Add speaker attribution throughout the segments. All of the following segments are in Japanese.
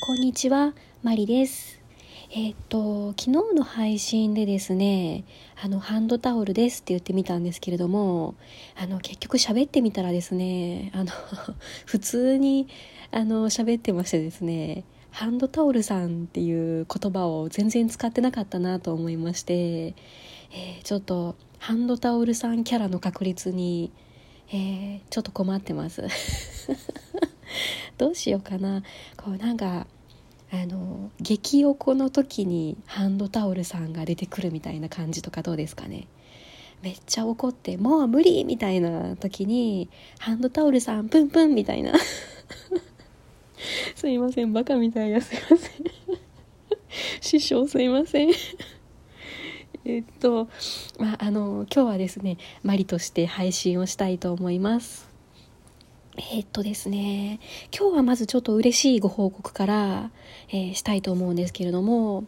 Speaker 1: こんにちは、マリです。えっ、と、昨日の配信でですね、あの、ハンドタオルですって言ってみたんですけれども、あの、結局喋ってみたらですね、あの、普通に、あの、喋ってましてですね、ハンドタオルさんっていう言葉を全然使ってなかったなと思いまして、えーちょっと、ハンドタオルさんキャラの確率に、えーちょっと困ってます。どうしようかな。こうなんかあの激おこの時にハンドタオルさんが出てくるみたいな感じとかどうですかね。めっちゃ怒って「もう無理!」みたいな時に「ハンドタオルさんプンプン!」みたいな。すいませんバカみたいや。すいません。師匠すいません。えっとまああの今日はですねマリとして配信をしたいと思います。えーっとですね今日はまずちょっと嬉しいご報告から、えーしたいと思うんですけれども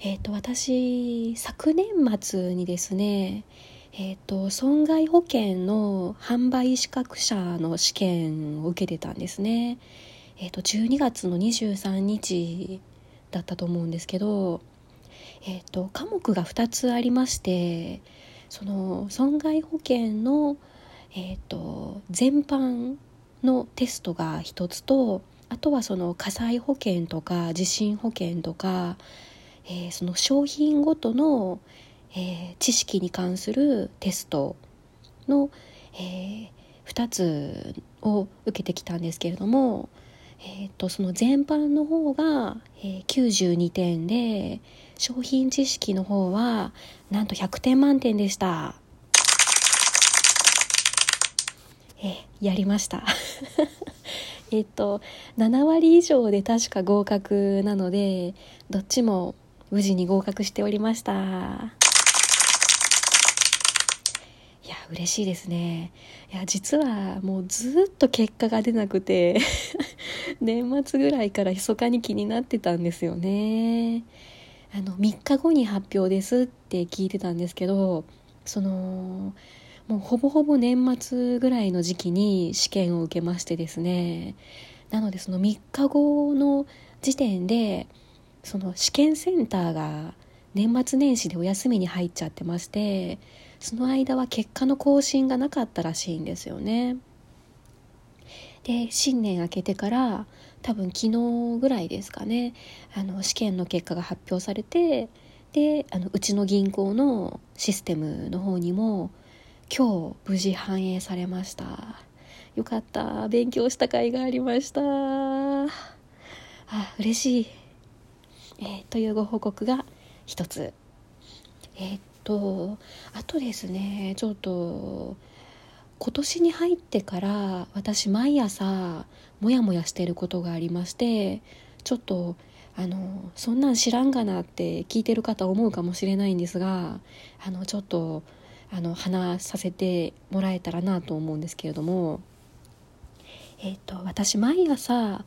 Speaker 1: えーっと私昨年末にですねえっと損害保険の販売資格者の試験を受けてたんですね。えっと12月の23日だったと思うんですけどえっと科目が2つありましてその損害保険のえっと全般のテストが一つとあとはその火災保険とか地震保険とか、えーその商品ごとの、えー知識に関するテストの、え2つを受けてきたんですけれども、えー、とその全般の方が、えー92点で商品知識の方はなんと100点満点でした。えやりました。えっと7割以上で確か合格なのでどっちも無事に合格しておりました。いや嬉しいですね。いや実はもうずっと結果が出なくて 年末ぐらいから密かに気になってたんですよね。あの3日後に発表ですって聞いてたんですけどそのもうほぼほぼ年末ぐらいの時期に試験を受けましてですね。なのでその3日後の時点でその試験センターが年末年始でお休みに入っちゃってましてその間は結果の更新がなかったらしいんですよね。で新年明けてから多分昨日ぐらいですかねあの試験の結果が発表されてであのうちの銀行のシステムの方にも今日無事反映されました。よかった。勉強した甲斐がありました。あ嬉しい、えーというご報告が一つ。えーっとあとですねちょっと今年に入ってから私毎朝モヤモヤしてることがありましてちょっとあのそんなん知らんがなって聞いてる方思うかもしれないんですがあのちょっとあの話させてもらえたらなと思うんですけれども、えっと私毎朝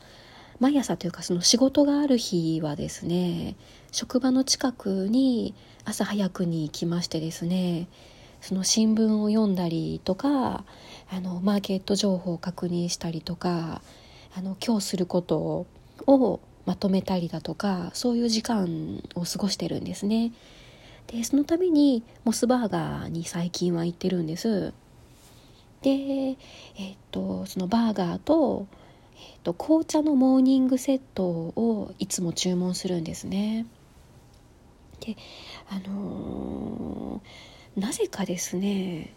Speaker 1: 毎朝というかその仕事がある日はですね職場の近くに朝早くに行きましてですねその新聞を読んだりとかあのマーケット情報を確認したりとかあの今日することをまとめたりだとかそういう時間を過ごしてるんですね。でそのためにモスバーガーに最近は行ってるんです。でえっとそのバーガーと,、えっと紅茶のモーニングセットをいつも注文するんですね。であのーなぜかですね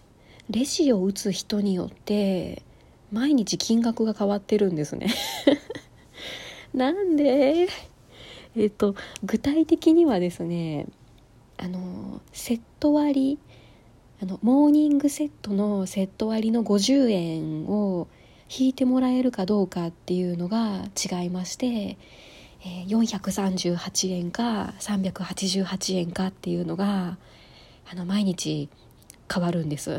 Speaker 1: レジを打つ人によって毎日金額が変わってるんですね。なんでえっと具体的にはですねあのセット割あのモーニングセットのセット割の50円を引いてもらえるかどうかっていうのが違いまして、えー438円か388円かっていうのがあの毎日変わるんです。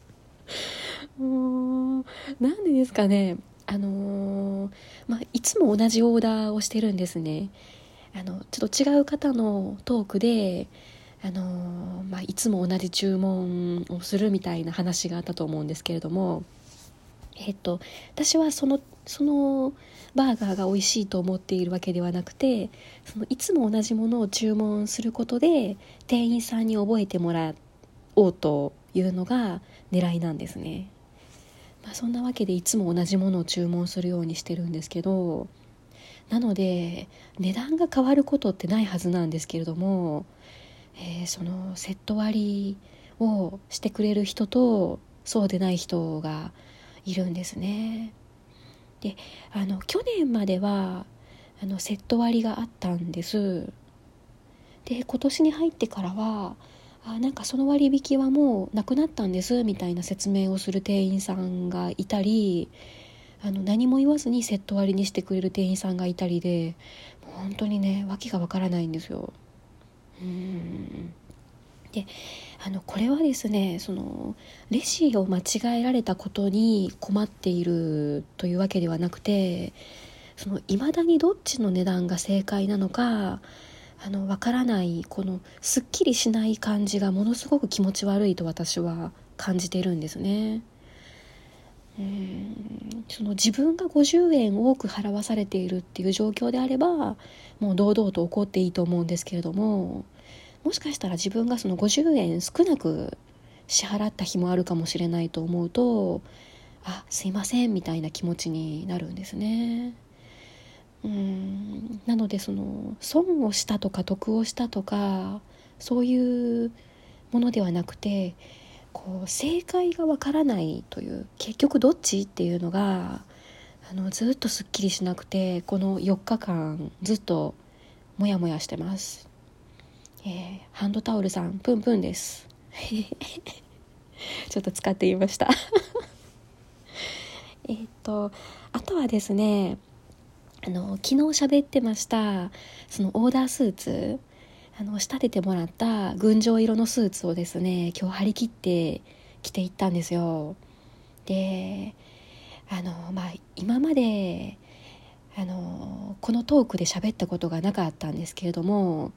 Speaker 1: もうなんでですかねあのーまあ、いつも同じオーダーをしてるんですね。あのちょっと違う方のトークで、あのまあ、いつも同じ注文をするみたいな話があったと思うんですけれども、えっと私はそのそのバーガーが美味しいと思っているわけではなくてそのいつも同じものを注文することで店員さんに覚えてもらおうというのが狙いなんですね、まあ、そんなわけでいつも同じものを注文するようにしてるんですけどなので値段が変わることってないはずなんですけれども、えー、そのセット割りをしてくれる人とそうでない人がいるんですね。であの去年まではあのセット割があったんですで今年に入ってからはあなんかその割引はもうなくなったんですみたいな説明をする店員さんがいたりあの何も言わずにセット割りにしてくれる店員さんがいたりで本当にね訳がわからないんですよ。うんであのこれはですねそのレシを間違えられたことに困っているというわけではなくてその未だにどっちの値段が正解なのかあの分からないこのすっきりしない感じがものすごく気持ち悪いと私は感じてるんですね。うんその自分が50円多く払わされているっていう状況であればもう堂々と怒っていいと思うんですけれどももしかしたら自分がその50円少なく支払った日もあるかもしれないと思うとあすいませんみたいな気持ちになるんですね。うんなのでその損をしたとか得をしたとかそういうものではなくてこう正解がわからないという結局どっちっていうのがあのずっとすっきりしなくてこの4日間ずっとモヤモヤしてます。えー、ハンドタオルさんプンプンです。ちょっと使ってみました。えっとあとはですねあの昨日喋ってましたそのオーダースーツあの仕立ててもらった群青色のスーツをですね今日張り切って着ていったんですよ。であのまあ今まであのこのトークで喋ったことがなかったんですけれども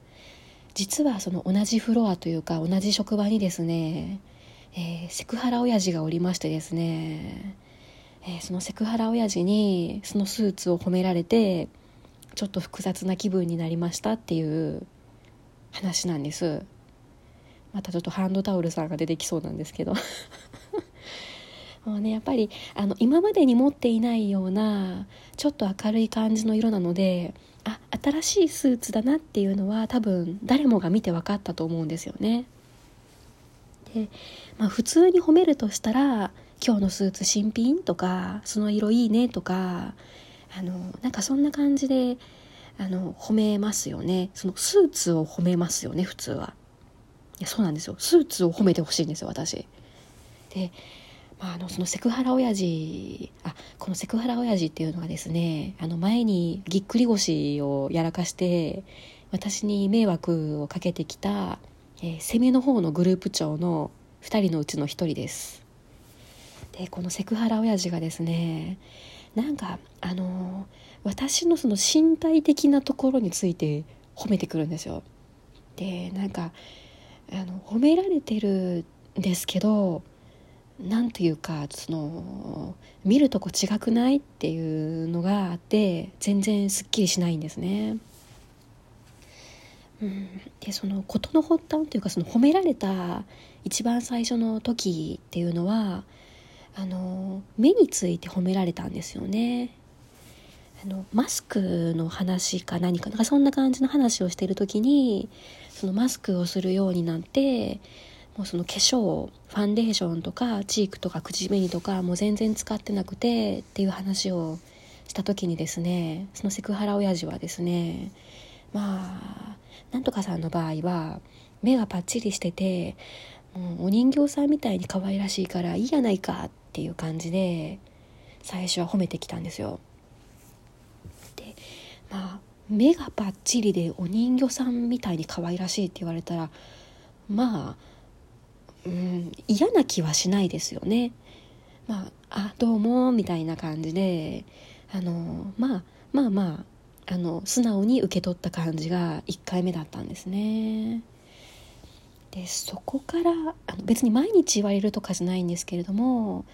Speaker 1: 実はその同じフロアというか同じ職場にですね、えー、セクハラ親父がおりましてですね、えー、そのセクハラ親父にそのスーツを褒められてちょっと複雑な気分になりましたっていう話なんですまたちょっとハンドタオルさんが出てきそうなんですけど もうねやっぱりあの今までに持っていないようなちょっと明るい感じの色なのであ新しいスーツだなっていうのは多分誰もが見て分かったと思うんですよね。で、まあ、普通に褒めるとしたら「今日のスーツ新品?」とか「その色いいね」とかあのなんかそんな感じであの褒めますよね。そのスーツを褒めますよね普通は。いやそうなんですよ。スーツを褒めてほしいんですよ私。でまああのそのセクハラ親父あこのセクハラ親父っていうのはですねあの前にぎっくり腰をやらかして私に迷惑をかけてきた、えー、攻めの方のグループ長の2人のうちの1人です。でこのセクハラ親父がですねなんかあの私のその身体的なところについて褒めてくるんですよでなんかあの褒められてるんですけど何というかその見るとこ違くないっていうのがあって全然すっきりしないんですね。うん、でその事の発端というかその褒められた一番最初の時っていうのはあの目について褒められたんですよね。あのマスクの話か何かなんかそんな感じの話をしてる時にそのマスクをするようになってもうその化粧ファンデーションとかチークとか口紅とかもう全然使ってなくてっていう話をした時にですねそのセクハラ親父はですねまあなんとかさんの場合は目がパッチリしててもうお人形さんみたいに可愛らしいからいいやないかっていう感じで最初は褒めてきたんですよ。まあ目がパッチリでお人形さんみたいに可愛らしいって言われたらまあうん嫌な気はしないですよね。まあ、あどうもみたいな感じであのまあまあまああの素直に受け取った感じが1回目だったんですね。でそこからあの別に毎日言われるとかじゃないんですけれども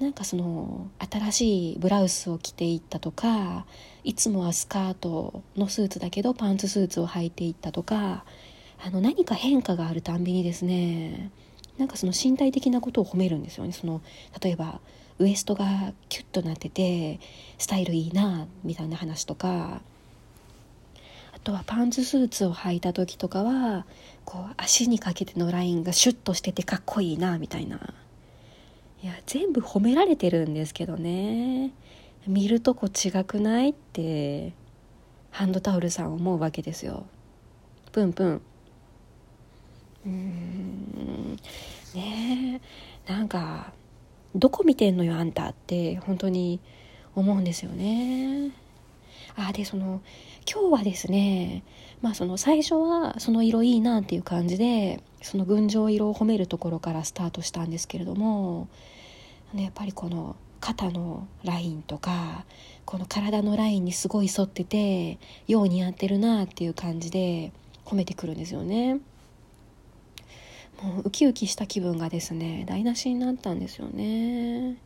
Speaker 1: なんかその新しいブラウスを着ていったとかいつもはスカートのスーツだけどパンツスーツを履いていったとかあの何か変化があるたんびにですねなんかその身体的なことを褒めるんですよね。その例えばウエストがキュッとなっててスタイルいいなみたいな話とか。あとはパンツスーツを履いた時とかはこう足にかけてのラインがシュッとしててかっこいいなみたいな。いや全部褒められてるんですけどね。見るとこ違くないってハンドタオルさん思うわけですよ。プンプン。うーん。ねえ。なんかどこ見てんのよあんたって本当に思うんですよね。あでその今日はですねまあその最初はその色いいなっていう感じでその群青色を褒めるところからスタートしたんですけれどもやっぱりこの肩のラインとかこの体のラインにすごい沿っててよう似合ってるなっていう感じで褒めてくるんですよね。もうウキウキした気分がですね台無しになったんですよね。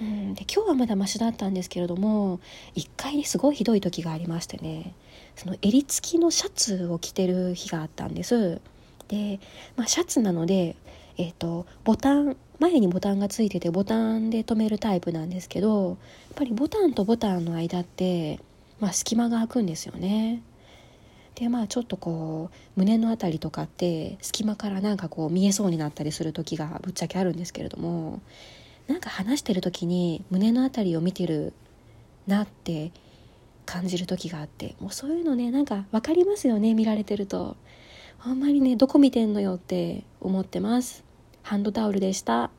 Speaker 1: うん、で今日はまだマシだったんですけれども一回すごいひどい時がありましてねその襟付きのシャツを着てる日があったんですで、まあ、シャツなので、えーと、ボタン前にボタンがついててボタンで留めるタイプなんですけどやっぱりボタンとボタンの間って、まあ、隙間が空くんですよね。でまあちょっとこう胸の辺りとかって隙間からなんかこう見えそうになったりする時がぶっちゃけあるんですけれどもなんか話してる時に胸の辺りを見てるなって感じる時があってもうそういうのねなんか分かりますよね見られてると。あんまりねどこ見てんのよって思ってますハンドタオルでした。